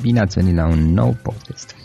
Bine ați venit la un nou podcast!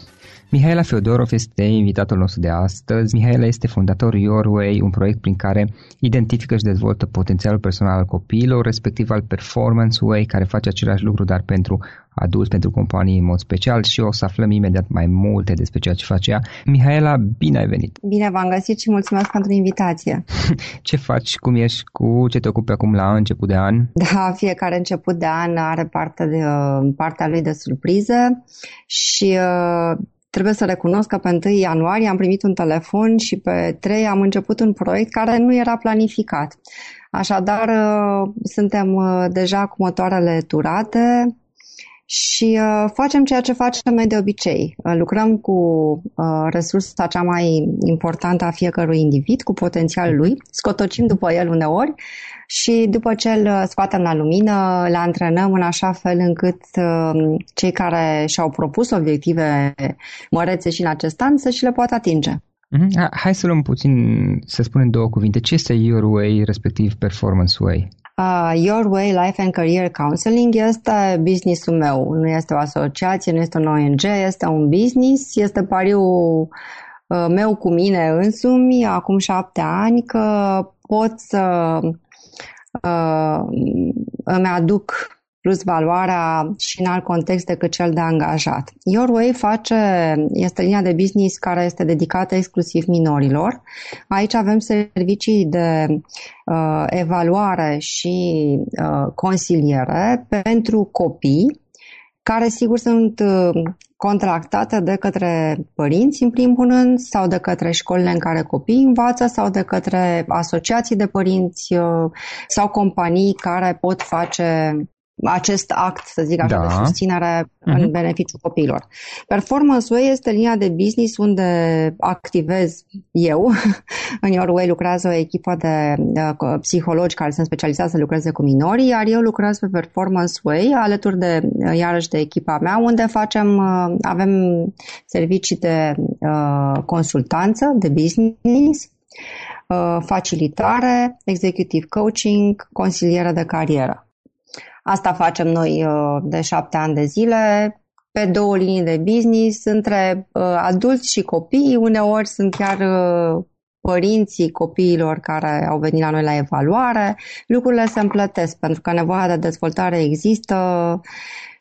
Mihaela Feodorov este invitatul nostru de astăzi. Mihaela este fondatorul Your Way, un proiect prin care identifică și dezvoltă potențialul personal al copiilor, respectiv al Performance Way, care face același lucru, dar pentru adulți, pentru companii în mod special și o să aflăm imediat mai multe despre ceea ce face ea. Mihaela, bine ai venit! Bine v-am găsit și mulțumesc pentru invitație! ce faci, cum ești, cu ce te ocupi acum la început de an? Da, fiecare început de an are parte de, uh, partea lui de surprize și uh, Trebuie să recunosc că pe 1 ianuarie am primit un telefon și pe 3 am început un proiect care nu era planificat. Așadar, uh, suntem uh, deja cu motoarele turate și uh, facem ceea ce facem noi de obicei. Lucrăm cu resursa cea mai importantă a fiecărui individ, cu potențialul lui, scotocim după el uneori și după ce îl scoatem la lumină, le antrenăm în așa fel încât um, cei care și-au propus obiective mărețe și în acest an să și le poată atinge. Mm-hmm. Hai să luăm puțin, să spunem două cuvinte. Ce este Your Way, respectiv Performance Way? Uh, Your Way Life and Career Counseling este businessul meu, nu este o asociație, nu este un ONG, este un business, este pariul uh, meu cu mine însumi acum șapte ani că pot să uh, îmi aduc plus valoarea și în alt context decât cel de angajat. Your Way face, este linia de business care este dedicată exclusiv minorilor. Aici avem servicii de uh, evaluare și uh, consiliere pentru copii care sigur sunt uh, contractate de către părinți, în primul rând, sau de către școlile în care copiii învață, sau de către asociații de părinți uh, sau companii care pot face acest act, să zic așa, da. de susținere uh-huh. în mhm. beneficiul copiilor. Performance Way este linia de business unde activez eu. în Your Way lucrează o echipă de, de psihologi care sunt specializați să lucreze cu minorii, iar eu lucrez pe Performance Way alături de, iarăși, de echipa mea, unde facem, uh, avem servicii de uh, consultanță, de business, uh, facilitare, executive coaching, consiliere de carieră. Asta facem noi uh, de șapte ani de zile, pe două linii de business, între uh, adulți și copii. Uneori sunt chiar uh, părinții copiilor care au venit la noi la evaluare. Lucrurile se împlătesc pentru că nevoia de dezvoltare există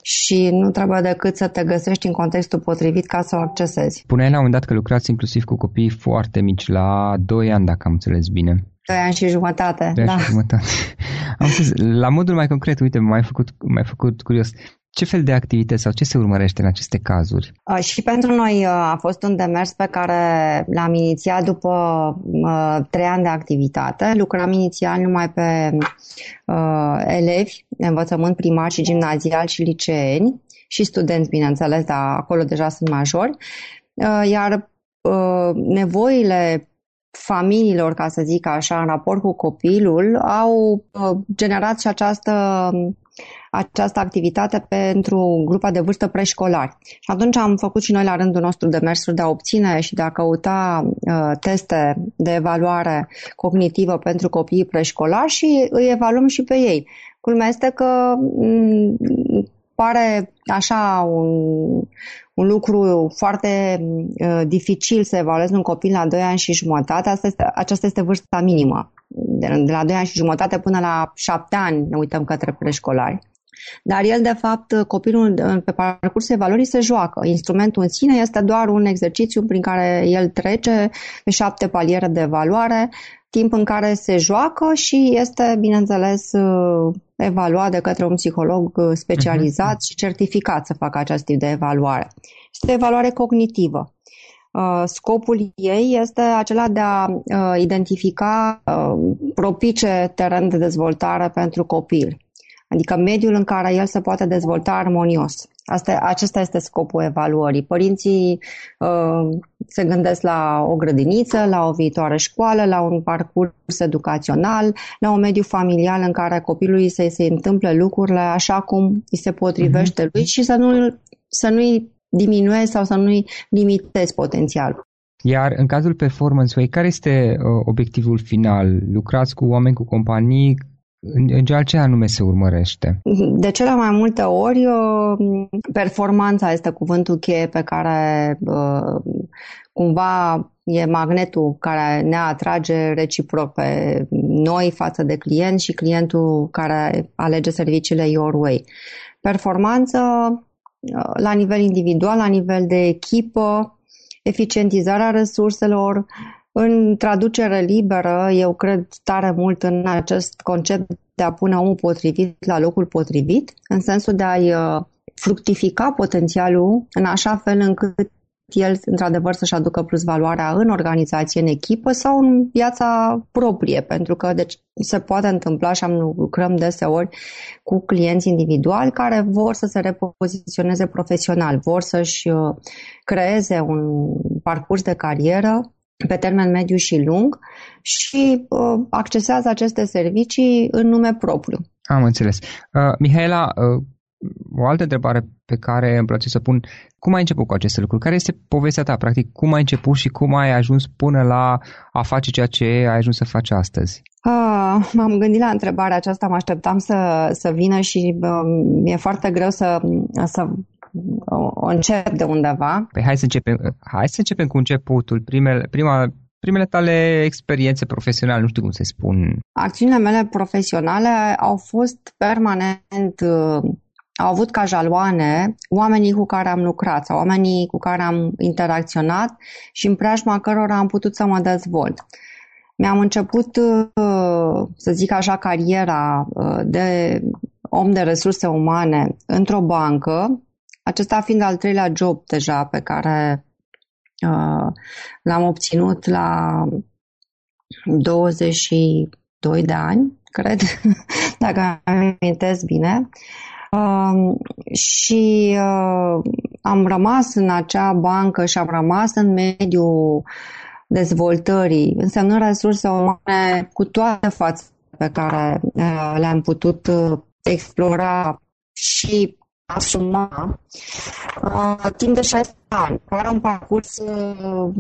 și nu trebuie decât să te găsești în contextul potrivit ca să o accesezi. Puneai la un dat că lucrați inclusiv cu copii foarte mici, la 2 ani, dacă am înțeles bine. Doi ani și jumătate. Doi da. ani și jumătate. Am spus, la modul mai concret, uite, m-ai făcut, m-ai făcut curios. Ce fel de activități sau ce se urmărește în aceste cazuri? Uh, și pentru noi uh, a fost un demers pe care l-am inițiat după uh, trei ani de activitate. Lucram inițial numai pe uh, elevi de învățământ primar și gimnazial și liceeni și studenți, bineînțeles, dar acolo deja sunt majori. Uh, iar uh, nevoile familiilor, ca să zic așa, în raport cu copilul, au uh, generat și această, această activitate pentru grupa de vârstă preșcolari. Și atunci am făcut și noi la rândul nostru demersuri de a obține și de a căuta uh, teste de evaluare cognitivă pentru copiii preșcolari și îi evaluăm și pe ei. Culmea este că mm, pare așa un, un lucru foarte uh, dificil să evaluezi un copil la 2 ani și jumătate. Asta este, aceasta este vârsta minimă. De, de la 2 ani și jumătate până la 7 ani ne uităm către preșcolari. Dar el, de fapt, copilul pe parcursul evaluării se joacă. Instrumentul în sine este doar un exercițiu prin care el trece pe șapte paliere de evaluare, timp în care se joacă și este, bineînțeles, uh, evaluat de către un psiholog uh, specializat uh-huh. și certificat să facă acest tip de evaluare. Este o evaluare cognitivă. Uh, scopul ei este acela de a identifica propice teren de dezvoltare pentru copil adică mediul în care el se poate dezvolta armonios. Asta, acesta este scopul evaluării. Părinții uh, se gândesc la o grădiniță, la o viitoare școală, la un parcurs educațional, la un mediu familial în care copilului să se întâmple lucrurile așa cum îi se potrivește uh-huh. lui și să, nu, să nu-i diminuezi sau să nu-i limitezi potențialul. Iar în cazul Performance Way, care este uh, obiectivul final? Lucrați cu oameni, cu companii în, în ce anume se urmărește? De cele mai multe ori, uh, performanța este cuvântul cheie pe care uh, cumva e magnetul care ne atrage reciproc pe noi față de client și clientul care alege serviciile Your Way. Performanță uh, la nivel individual, la nivel de echipă, eficientizarea resurselor, în traducere liberă, eu cred tare mult în acest concept de a pune omul potrivit la locul potrivit, în sensul de a-i uh, fructifica potențialul în așa fel încât el, într-adevăr, să-și aducă plus valoarea în organizație, în echipă sau în viața proprie, pentru că deci, se poate întâmpla și am lucrăm deseori cu clienți individuali care vor să se repoziționeze profesional, vor să-și uh, creeze un parcurs de carieră pe termen mediu și lung și uh, accesează aceste servicii în nume propriu. Am înțeles. Uh, Mihaela, uh, o altă întrebare pe care îmi place să pun, cum ai început cu aceste lucruri? Care este povestea ta, practic? Cum ai început și cum ai ajuns până la a face ceea ce ai ajuns să faci astăzi? Ah, m-am gândit la întrebarea aceasta, mă așteptam să, să vină și uh, mi-e foarte greu să, să o, o încep de undeva. Păi hai să începem, hai să începem cu începutul, primele, prima, primele tale experiențe profesionale, nu știu cum să spun. Acțiunile mele profesionale au fost permanent, uh, au avut ca jaloane oamenii cu care am lucrat sau oamenii cu care am interacționat și în preajma cărora am putut să mă dezvolt. Mi-am început, uh, să zic așa, cariera uh, de om de resurse umane într-o bancă, acesta fiind al treilea job deja pe care uh, l-am obținut la 22 de ani, cred, dacă îmi amintesc bine. Uh, și uh, am rămas în acea bancă și am rămas în mediul dezvoltării, însemnând resurse umane cu toate fațe pe care uh, le-am putut uh, explora și asuma uh, timp de 16 ani, care un parcurs uh,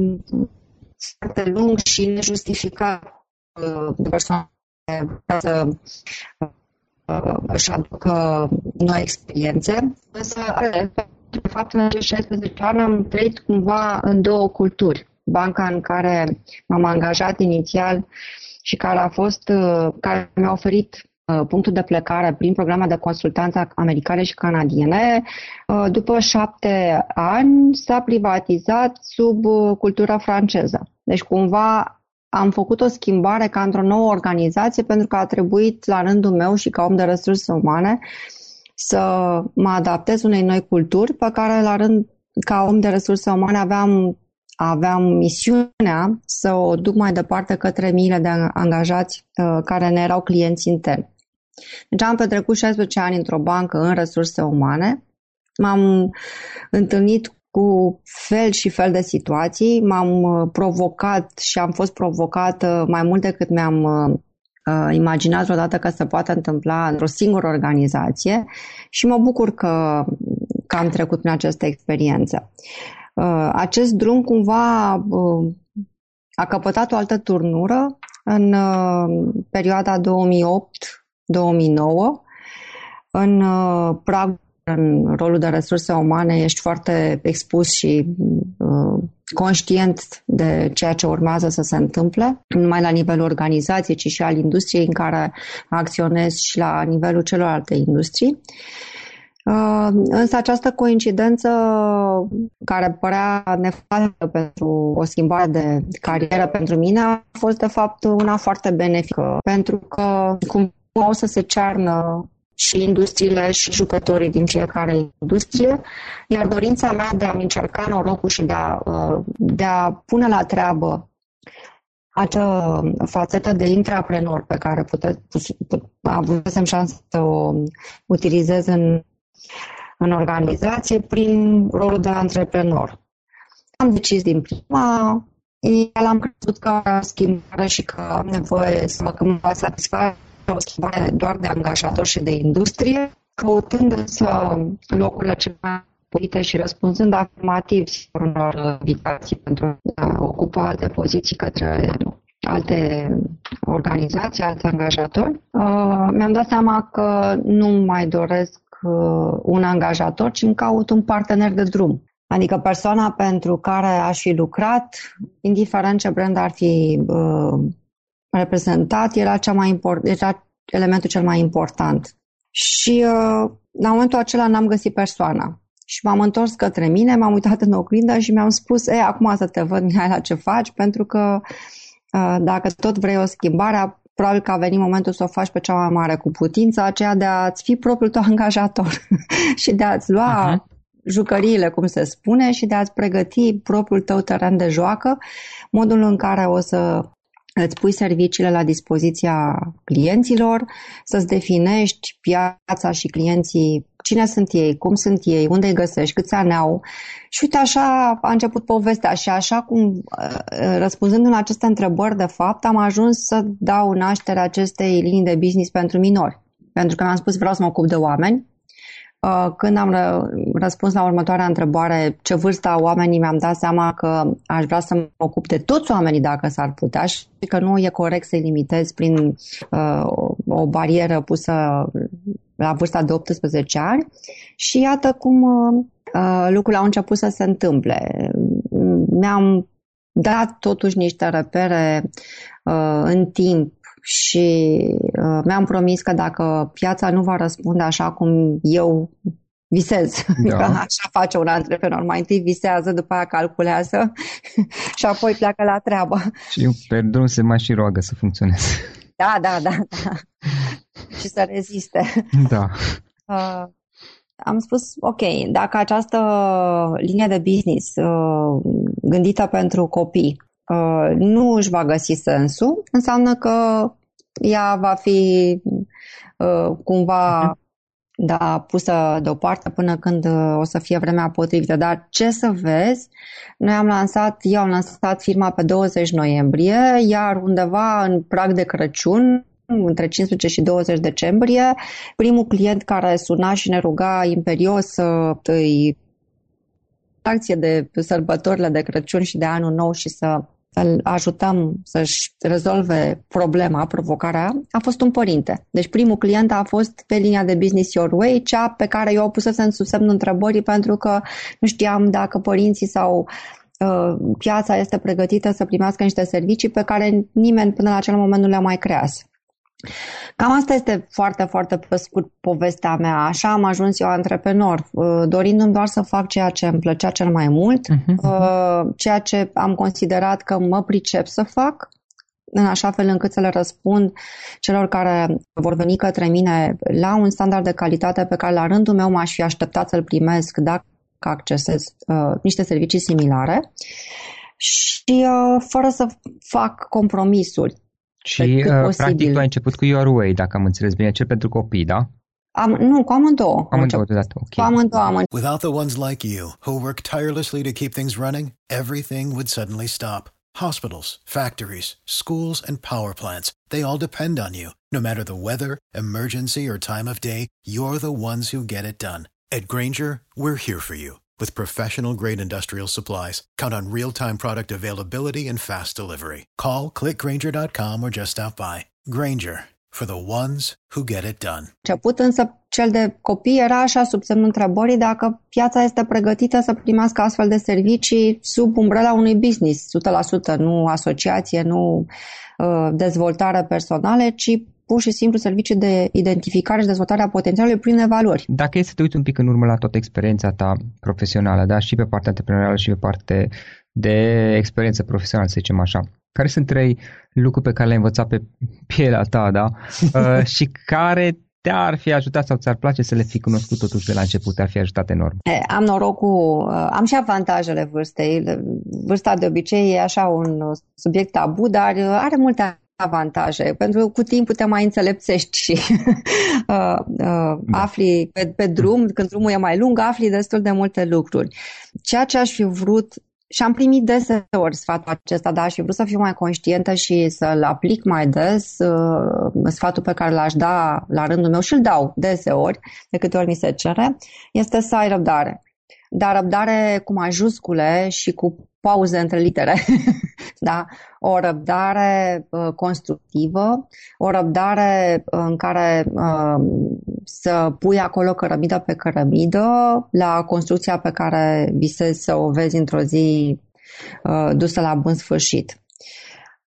foarte lung și nejustificat uh, de persoane să uh, își aducă noi experiențe. Însă, de fapt, în acești 16 ani am trăit cumva în două culturi. Banca în care m-am angajat inițial și care a fost, uh, care mi-a oferit Uh, punctul de plecare prin programa de consultanță americane și canadiene. Uh, după șapte ani s-a privatizat sub uh, cultura franceză. Deci cumva am făcut o schimbare ca într-o nouă organizație pentru că a trebuit la rândul meu și ca om de resurse umane să mă adaptez unei noi culturi pe care la rând ca om de resurse umane aveam aveam misiunea să o duc mai departe către miile de angajați care ne erau clienți interni. Deci am petrecut 16 ani într-o bancă în resurse umane. M-am întâlnit cu fel și fel de situații, m-am uh, provocat și am fost provocată mai mult decât mi-am uh, uh, imaginat vreodată că se poate întâmpla într-o singură organizație și mă bucur că, că am trecut prin această experiență. Uh, acest drum cumva uh, a căpătat o altă turnură în uh, perioada 2008 2009. În uh, prag, în rolul de resurse umane, ești foarte expus și uh, conștient de ceea ce urmează să se întâmple, nu numai la nivelul organizației, ci și al industriei în care acționezi și la nivelul celorlalte industrii. Uh, însă această coincidență care părea nefastă pentru o schimbare de carieră pentru mine a fost de fapt una foarte benefică, pentru că cum o să se cearnă și industriile și jucătorii din fiecare industrie, iar dorința mea de a-mi încerca norocul și de a, uh, de a pune la treabă acea fațetă de intraprenor pe care pute, avusem șansă să o utilizez în, în organizație prin rolul de antreprenor. Am decis din prima, el am crezut că o schimbare și că am nevoie să mă câmpa satisfac o schimbare doar de angajator și de industrie, căutând să locurile cele mai potrivite și răspunzând afirmativ unor invitații pentru a ocupa alte poziții către alte organizații, alți angajatori, uh, mi-am dat seama că nu mai doresc uh, un angajator, ci îmi caut un partener de drum. Adică persoana pentru care aș fi lucrat, indiferent ce brand ar fi uh, reprezentat era, cea mai import, era elementul cel mai important. Și uh, la momentul acela n-am găsit persoana. Și m-am întors către mine, m-am uitat în oglindă și mi-am spus, e, acum să te văd, Mihaela, ce faci, pentru că uh, dacă tot vrei o schimbare, probabil că a venit momentul să o faci pe cea mai mare cu putință, aceea de a-ți fi propriul tău angajator și de a-ți lua uh-huh. jucăriile, cum se spune, și de a-ți pregăti propriul tău teren de joacă, modul în care o să îți pui serviciile la dispoziția clienților, să-ți definești piața și clienții, cine sunt ei, cum sunt ei, unde îi găsești, câți ani au. Și uite, așa a început povestea și așa cum, uh, răspunzând în aceste întrebări, de fapt, am ajuns să dau naștere acestei linii de business pentru minori. Pentru că mi-am spus vreau să mă ocup de oameni, Uh, când am răspuns la următoarea întrebare, ce vârstă au oamenii, mi-am dat seama că aș vrea să mă ocup de toți oamenii dacă s-ar putea și că nu e corect să-i limitez prin uh, o barieră pusă la vârsta de 18 ani. Și iată cum uh, lucrurile au început să se întâmple. Mi-am dat totuși niște repere uh, în timp și uh, mi-am promis că dacă piața nu va răspunde așa cum eu visez, da. că așa face un antreprenor, mai întâi visează, după aia calculează și apoi pleacă la treabă. Și pe drum se mai și roagă să funcționeze. Da, da, da, da. și să reziste. Da. Uh, am spus, ok, dacă această linie de business uh, gândită pentru copii uh, nu își va găsi sensul, înseamnă că ea va fi uh, cumva uh-huh. da, pusă deoparte până când uh, o să fie vremea potrivită. Dar ce să vezi, noi am lansat, eu am lansat firma pe 20 noiembrie, iar undeva în prag de Crăciun, între 15 și 20 decembrie, primul client care suna și ne ruga imperios să îi acție de sărbătorile de Crăciun și de Anul Nou și să îl ajutăm să-și rezolve problema, provocarea, a fost un părinte. Deci primul client a fost pe linia de Business Your Way, cea pe care eu o pusesem sub semnul întrebării pentru că nu știam dacă părinții sau uh, piața este pregătită să primească niște servicii pe care nimeni până la acel moment nu le-a mai creat. Cam asta este foarte, foarte pe scurt povestea mea. Așa am ajuns eu antreprenor, uh, dorindu-mi doar să fac ceea ce îmi plăcea cel mai mult, uh-huh. ceea ce am considerat că mă pricep să fac, în așa fel încât să le răspund celor care vor veni către mine la un standard de calitate pe care la rândul meu m-aș fi așteptat să-l primesc dacă accesez uh, niște servicii similare și uh, fără să fac compromisuri. Și uh, practic tu ai început cu Your Way, dacă am înțeles bine, cel pentru copii, da? Am, nu, cu amândouă. Amândouă deodată, ok. Cu amândouă am Without the ones like you, who work tirelessly to keep things running, everything would suddenly stop. Hospitals, factories, schools, and power plants, they all depend on you. No matter the weather, emergency, or time of day, you're the ones who get it done. At Granger, we're here for you with professional grade industrial supplies, count on real time product availability and fast delivery. Call clickgranger.com or just stop by. Granger for the ones who get it done. Început însă cel de copii era așa sub semnul întrebării dacă piața este pregătită să primească astfel de servicii sub umbrela unui business, 100%, nu asociație, nu uh, dezvoltare personală, ci pur și simplu serviciu de identificare și dezvoltare a potențialului prin valori. Dacă e să te uiți un pic în urmă la toată experiența ta profesională, da, și pe partea antreprenorială și pe partea de experiență profesională, să zicem așa, care sunt trei lucruri pe care le-ai învățat pe pielea ta, da, uh, și care te-ar fi ajutat sau ți-ar place să le fi cunoscut totuși de la început, te-ar fi ajutat enorm? Am norocul, uh, am și avantajele vârstei. Vârsta de obicei e așa un subiect tabu, dar uh, are multe avantaje, pentru că cu timpul te mai înțelepțești și uh, uh, da. afli pe, pe drum, când drumul e mai lung, afli destul de multe lucruri. Ceea ce aș fi vrut și am primit deseori sfatul acesta, dar aș fi vrut să fiu mai conștientă și să-l aplic mai des, uh, sfatul pe care l-aș da la rândul meu și îl dau deseori, de câte ori mi se cere, este să ai răbdare. Dar răbdare cu majuscule și cu pauze între litere. da? O răbdare uh, constructivă, o răbdare în care uh, să pui acolo cărămidă pe cărămidă la construcția pe care visezi să o vezi într-o zi uh, dusă la bun sfârșit.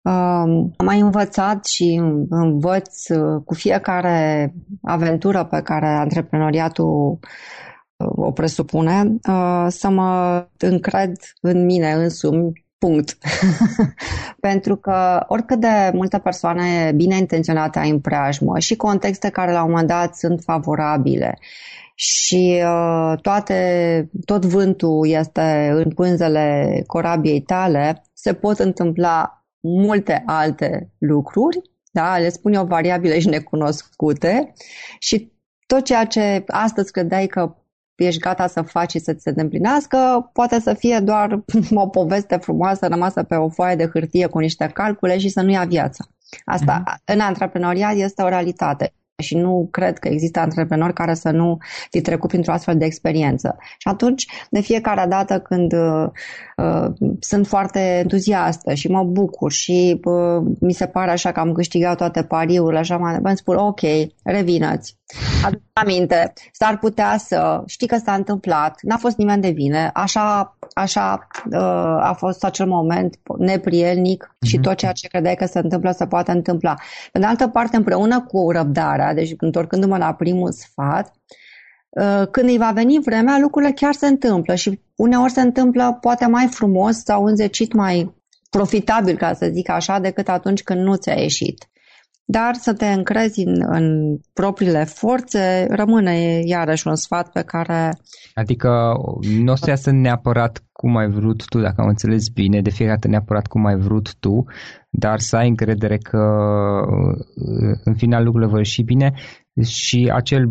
Uh, am mai învățat și învăț uh, cu fiecare aventură pe care antreprenoriatul o presupune, uh, să mă încred în mine însumi, punct. Pentru că oricât de multe persoane bine intenționate ai în preajmă și contexte care la un moment dat sunt favorabile și uh, toate, tot vântul este în pânzele corabiei tale, se pot întâmpla multe alte lucruri, da? le spun eu variabile și necunoscute și tot ceea ce astăzi credeai că ești gata să faci și să ți se îndeplinească, poate să fie doar o poveste frumoasă rămasă pe o foaie de hârtie cu niște calcule și să nu ia viață. Asta, uh-huh. în antreprenoriat, este o realitate. și nu cred că există antreprenori care să nu fi trecut printr-o astfel de experiență. Și atunci, de fiecare dată când uh, uh, sunt foarte entuziastă și mă bucur și uh, mi se pare așa că am câștigat toate pariurile, așa mai departe, spun ok, revinăți. Aduc aminte, s-ar putea să știi că s-a întâmplat, n-a fost nimeni de vine, așa, așa uh, a fost acel moment neprielnic mm-hmm. și mhm. tot ceea ce credeai că se întâmplă să poată întâmpla. Pe de altă parte, împreună cu răbdarea, deci întorcându-mă la primul sfat, uh, când îi va veni vremea, lucrurile chiar se întâmplă și uneori se întâmplă poate mai frumos sau înzecit mai profitabil, ca să zic așa, decât atunci când nu ți-a ieșit dar să te încrezi în, în propriile forțe rămâne iarăși un sfat pe care... Adică nu o să iasă neapărat cum ai vrut tu, dacă am înțeles bine, de fiecare dată neapărat cum ai vrut tu, dar să ai încredere că în final lucrurile vor ieși bine și acel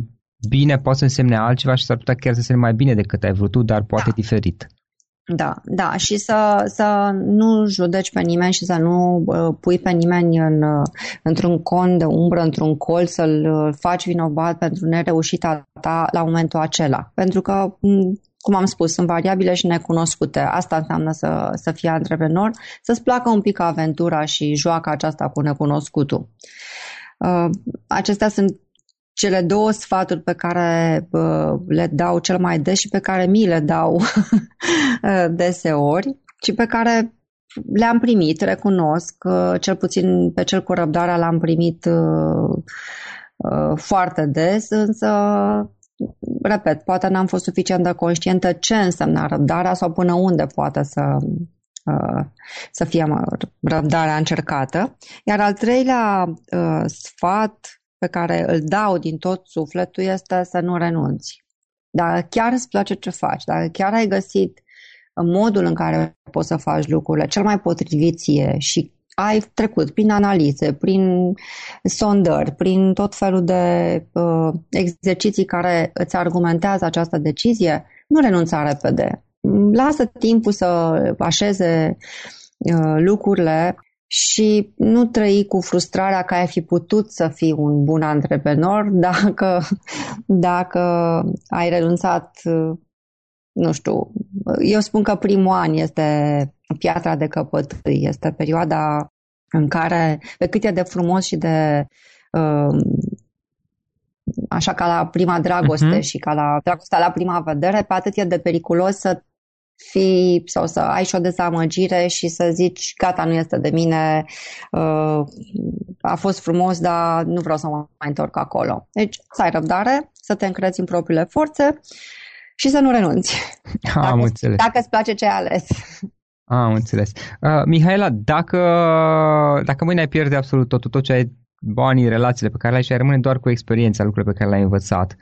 bine poate să însemne altceva și s-ar putea chiar să însemne mai bine decât ai vrut tu, dar poate da. diferit. Da, da, și să, să nu judeci pe nimeni și să nu uh, pui pe nimeni în, uh, într-un con de umbră, într-un colț, să-l uh, faci vinovat pentru nereușita ta la momentul acela. Pentru că, cum am spus, sunt variabile și necunoscute. Asta înseamnă să, să fii antreprenor, să-ți placă un pic aventura și joaca aceasta cu necunoscutul. Uh, acestea sunt cele două sfaturi pe care uh, le dau cel mai des și pe care mi le dau deseori și pe care le-am primit, recunosc, uh, cel puțin pe cel cu răbdarea l-am primit uh, uh, foarte des, însă repet, poate n-am fost suficient de conștientă ce înseamnă răbdarea sau până unde poate să, uh, să fie răbdarea încercată. Iar al treilea uh, sfat pe care îl dau din tot sufletul este să nu renunți. Dacă chiar îți place ce faci, dacă chiar ai găsit modul în care poți să faci lucrurile cel mai potrivit ție și ai trecut prin analize, prin sondări, prin tot felul de uh, exerciții care îți argumentează această decizie, nu renunța repede. Lasă timpul să așeze uh, lucrurile și nu trăi cu frustrarea că ai fi putut să fii un bun antreprenor dacă, dacă ai renunțat, nu știu, eu spun că primul an este piatra de căpătâi, este perioada în care, pe cât e de frumos și de uh, așa ca la prima dragoste uh-huh. și ca la dragostea la prima vedere, pe atât e de periculos să fi sau să ai și o dezamăgire și să zici gata, nu este de mine, uh, a fost frumos, dar nu vreau să mă mai întorc acolo. Deci să ai răbdare, să te încrezi în propriile forțe și să nu renunți. Am dacă, înțeles. Dacă îți place ce ai ales. Am înțeles. Uh, Mihaela, dacă, dacă mâine ai pierde absolut tot, tot ce ai, banii, relațiile pe care le ai și ai rămâne doar cu experiența, lucrurile pe care le-ai învățat,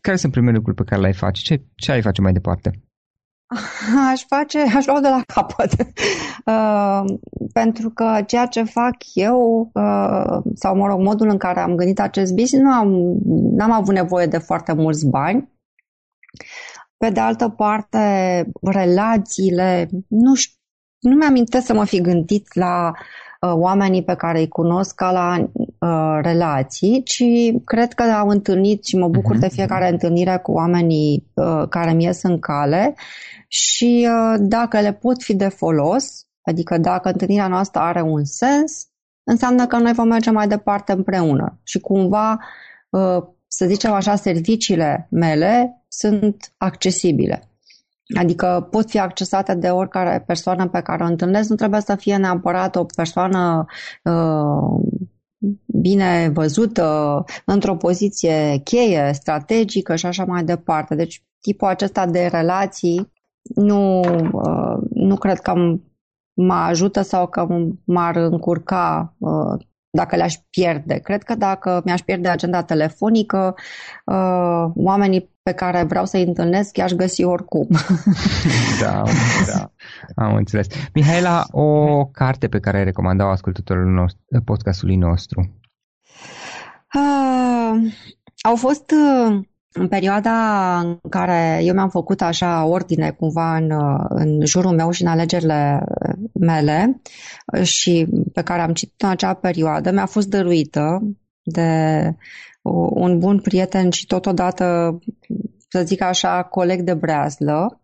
care sunt primele lucruri pe care le-ai face? Ce, ce ai face mai departe? Aș face, aș lua de la capăt. Uh, pentru că ceea ce fac eu, uh, sau mă rog, modul în care am gândit acest business, nu am, n-am avut nevoie de foarte mulți bani. Pe de altă parte, relațiile, nu știu, nu mi-am să mă fi gândit la uh, oamenii pe care îi cunosc ca la uh, relații, ci cred că au întâlnit și mă bucur uh-huh. de fiecare întâlnire cu oamenii uh, care mi ies în cale și uh, dacă le pot fi de folos, adică dacă întâlnirea noastră are un sens, înseamnă că noi vom merge mai departe împreună și cumva, uh, să zicem așa, serviciile mele sunt accesibile. Adică pot fi accesate de oricare persoană pe care o întâlnesc, nu trebuie să fie neapărat o persoană uh, bine văzută, într-o poziție cheie, strategică și așa mai departe. Deci tipul acesta de relații nu, uh, nu cred că mă ajută sau că m-ar încurca uh, dacă le-aș pierde. Cred că dacă mi-aș pierde agenda telefonică, uh, oamenii pe care vreau să-i întâlnesc i-aș găsi oricum. Da, da, am înțeles. Mihaela, o carte pe care ai recomandat-o ascultătorul nostru, podcastului nostru? Uh, au fost uh, în perioada în care eu mi-am făcut așa ordine cumva în, în jurul meu și în alegerile mele și pe care am citit în acea perioadă, mi-a fost dăruită de un bun prieten și totodată, să zic așa, coleg de breazlă.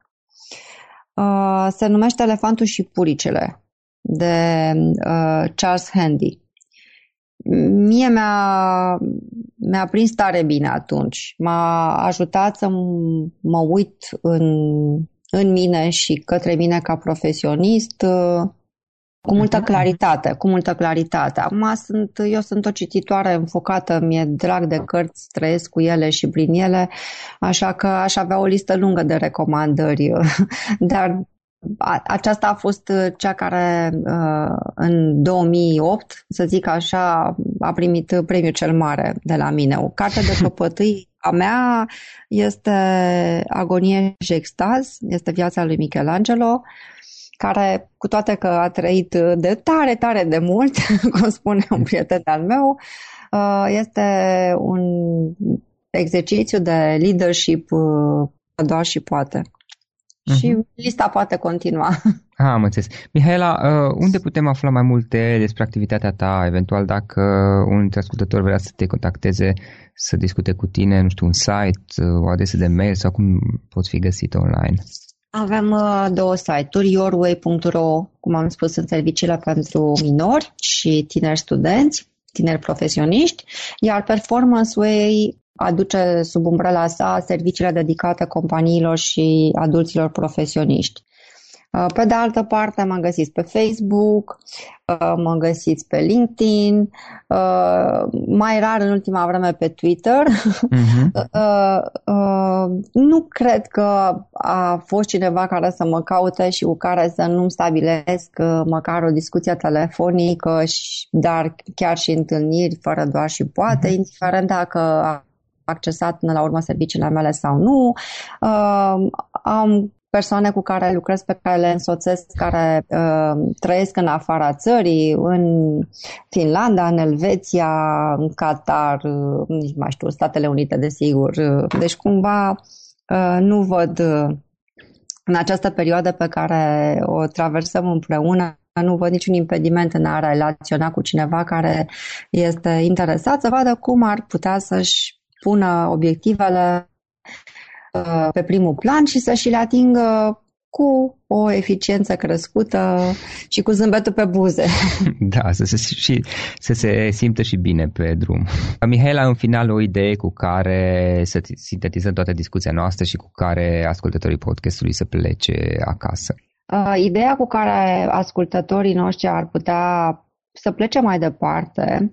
Uh, se numește Elefantul și puricele de uh, Charles Handy. Mie mi-a, mi-a prins tare bine atunci. M-a ajutat să mă uit în, în mine și către mine ca profesionist uh, cu multă mhm. claritate, cu multă claritate. Acum sunt, eu sunt o cititoare înfocată, mi-e drag de cărți, trăiesc cu ele și prin ele, așa că aș avea o listă lungă de recomandări, dar aceasta a fost cea care uh, în 2008, să zic așa, a primit premiul cel mare de la mine. O carte de căpătâi a mea este Agonie și extaz, este viața lui Michelangelo care, cu toate că a trăit de tare, tare de mult, cum spune un prieten al meu, uh, este un exercițiu de leadership uh, doar și poate. Uh-huh. Și lista poate continua. Ah, am înțeles. Mihaela, uh, unde putem afla mai multe despre activitatea ta, eventual dacă un dintre ascultători vrea să te contacteze, să discute cu tine, nu știu, un site, o adresă de mail sau cum poți fi găsit online? Avem uh, două site-uri, yourway.ro, cum am spus, sunt serviciile pentru minori și tineri studenți, tineri profesioniști, iar Performance Way aduce sub umbrela sa serviciile dedicate companiilor și adulților profesioniști. Uh, pe de altă parte, mă găsiți pe Facebook, uh, mă găsiți pe LinkedIn, uh, mai rar în ultima vreme pe Twitter. Uh-huh. Nu cred că a fost cineva care să mă caute și cu care să nu-mi stabilesc măcar o discuție telefonică, dar chiar și întâlniri fără doar și poate, uh-huh. indiferent dacă a accesat până la urmă serviciile mele sau nu. Am persoane cu care lucrez, pe care le însoțesc, care uh, trăiesc în afara țării, în Finlanda, în Elveția, în Qatar, uh, nici mai știu, Statele Unite, desigur. Uh, deci, cumva, uh, nu văd uh, în această perioadă pe care o traversăm împreună, nu văd niciun impediment în a relaționa cu cineva care este interesat să vadă cum ar putea să-și pună obiectivele Uh, pe primul plan și să și le atingă cu o eficiență crescută și cu zâmbetul pe buze. Da, să se, și, să se simtă și bine pe drum. Mihaela, în final, o idee cu care să sintetizăm toată discuția noastră și cu care ascultătorii podcastului să plece acasă. Uh, ideea cu care ascultătorii noștri ar putea să plece mai departe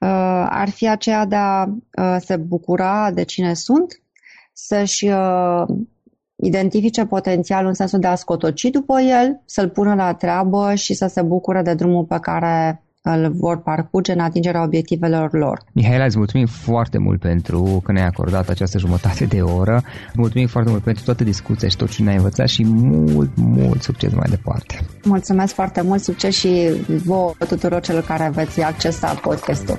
uh, ar fi aceea de a uh, se bucura de cine sunt să-și uh, identifice potențialul în sensul de a scotoci după el, să-l pună la treabă și să se bucure de drumul pe care îl vor parcurge în atingerea obiectivelor lor. Mihaela, îți mulțumim foarte mult pentru că ne-ai acordat această jumătate de oră. Mulțumim foarte mult pentru toată discuția și tot ce ne-ai învățat și mult, mult succes mai departe. Mulțumesc foarte mult, succes și vouă tuturor celor care veți accesa podcastul.